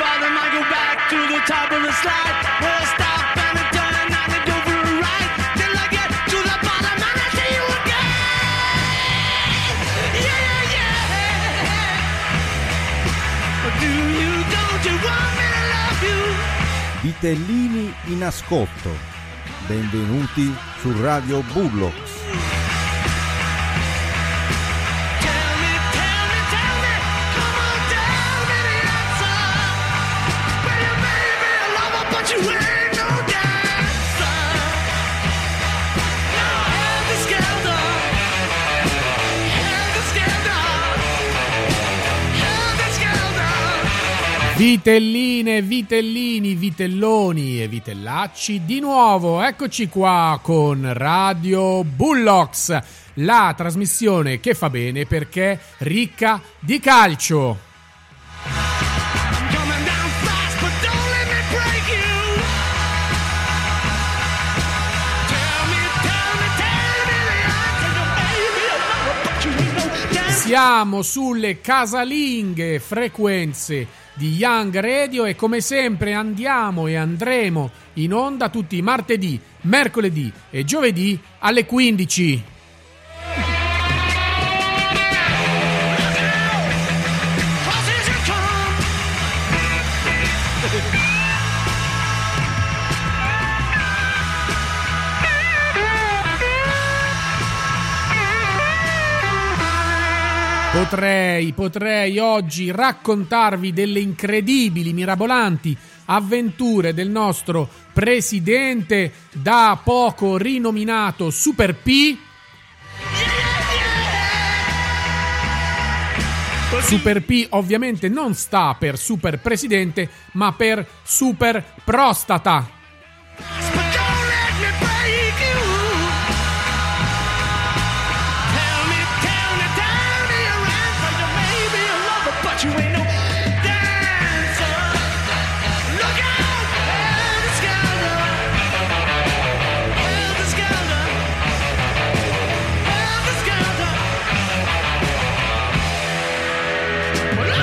bottom, I go back to the top of the slide. Where I stop and I turn and I go for a ride. Till I get to the bottom and I see you again. Yeah, yeah. Do you, don't you want me to love you? Vitellini in ascolto. Benvenuti su Radio Bullocks. Vitelline, vitellini, vitelloni e vitellacci, di nuovo eccoci qua con Radio Bullocks, la trasmissione che fa bene perché ricca di calcio. Siamo sulle casalinghe frequenze di Young Radio e come sempre andiamo e andremo in onda tutti i martedì, mercoledì e giovedì alle 15. Potrei, potrei oggi raccontarvi delle incredibili, mirabolanti avventure del nostro presidente da poco rinominato Super P. Super P ovviamente non sta per super presidente, ma per super prostata.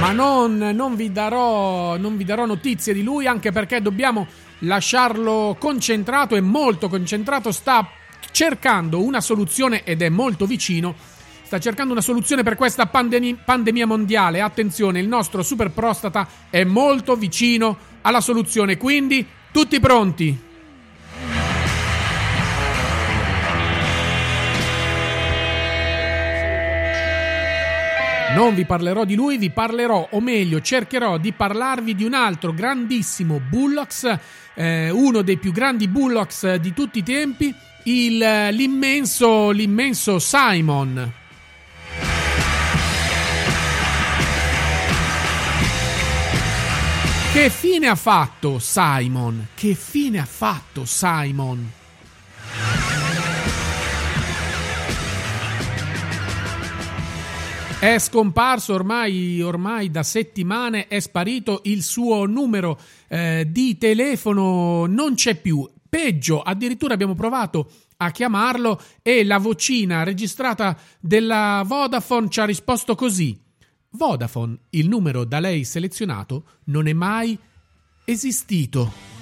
Ma non, non vi darò, non vi darò notizie di lui, anche perché dobbiamo lasciarlo concentrato e molto concentrato. Sta cercando una soluzione ed è molto vicino. Sta cercando una soluzione per questa pandemi- pandemia mondiale. Attenzione, il nostro super prostata è molto vicino alla soluzione. Quindi, tutti pronti? Non vi parlerò di lui, vi parlerò, o meglio, cercherò di parlarvi di un altro grandissimo Bullocks, eh, uno dei più grandi Bullocks di tutti i tempi, il, l'immenso, l'immenso Simon. Che fine ha fatto Simon? Che fine ha fatto Simon? È scomparso ormai, ormai da settimane, è sparito il suo numero eh, di telefono, non c'è più. Peggio, addirittura abbiamo provato a chiamarlo e la vocina registrata della Vodafone ci ha risposto così. Vodafone, il numero da lei selezionato, non è mai esistito.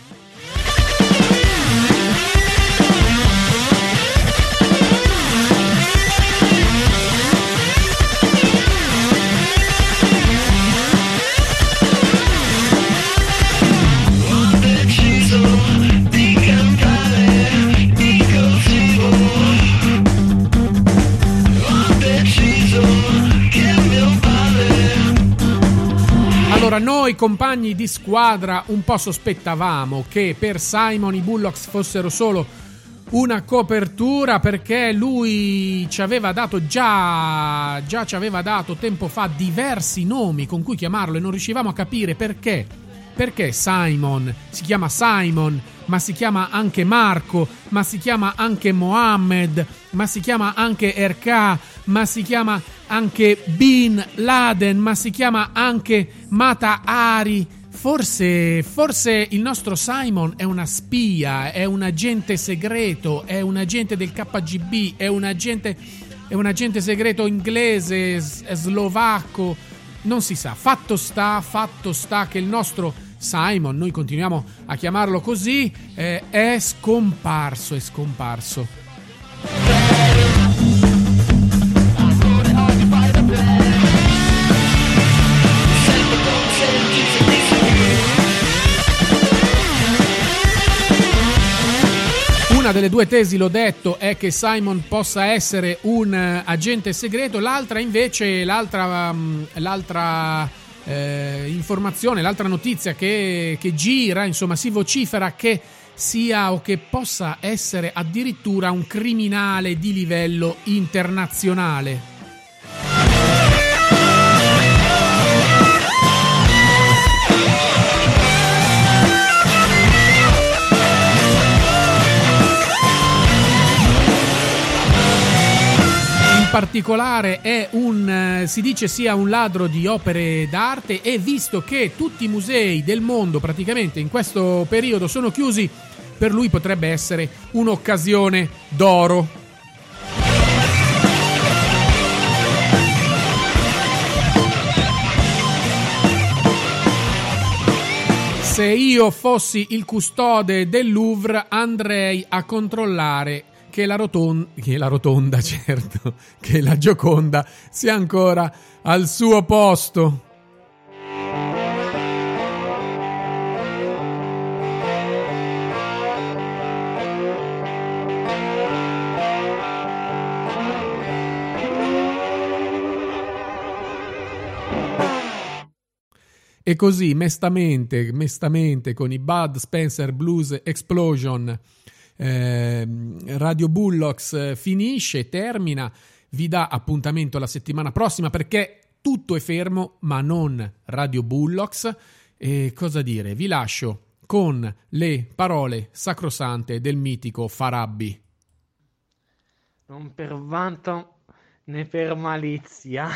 Compagni di squadra un po' sospettavamo che per Simon i Bullocks fossero solo una copertura perché lui ci aveva dato già, già ci aveva dato tempo fa diversi nomi con cui chiamarlo e non riuscivamo a capire perché. Perché Simon si chiama Simon, ma si chiama anche Marco, ma si chiama anche Mohammed, ma si chiama anche Erka, ma si chiama anche Bin Laden, ma si chiama anche Mata Ari. Forse, forse il nostro Simon è una spia, è un agente segreto, è un agente del KGB, è un agente, è un agente segreto inglese, slovacco, non si sa. Fatto sta, fatto sta che il nostro Simon, noi continuiamo a chiamarlo così, eh, è scomparso, è scomparso. Una delle due tesi, l'ho detto, è che Simon possa essere un eh, agente segreto, l'altra invece, l'altra, mm, l'altra eh, informazione, l'altra notizia che, che gira, insomma, si vocifera che sia o che possa essere addirittura un criminale di livello internazionale. Particolare è un, eh, si dice sia un ladro di opere d'arte e visto che tutti i musei del mondo praticamente in questo periodo sono chiusi, per lui potrebbe essere un'occasione d'oro. Se io fossi il custode del Louvre andrei a controllare che la, roton- che la rotonda, certo, che la Gioconda sia ancora al suo posto. E così, mestamente, mestamente, con i Bud Spencer Blues Explosion, eh, Radio Bullocks eh, finisce, termina, vi dà appuntamento la settimana prossima perché tutto è fermo, ma non Radio Bullocks. E cosa dire? Vi lascio con le parole sacrosante del mitico Farabbi. Non per vanto né per malizia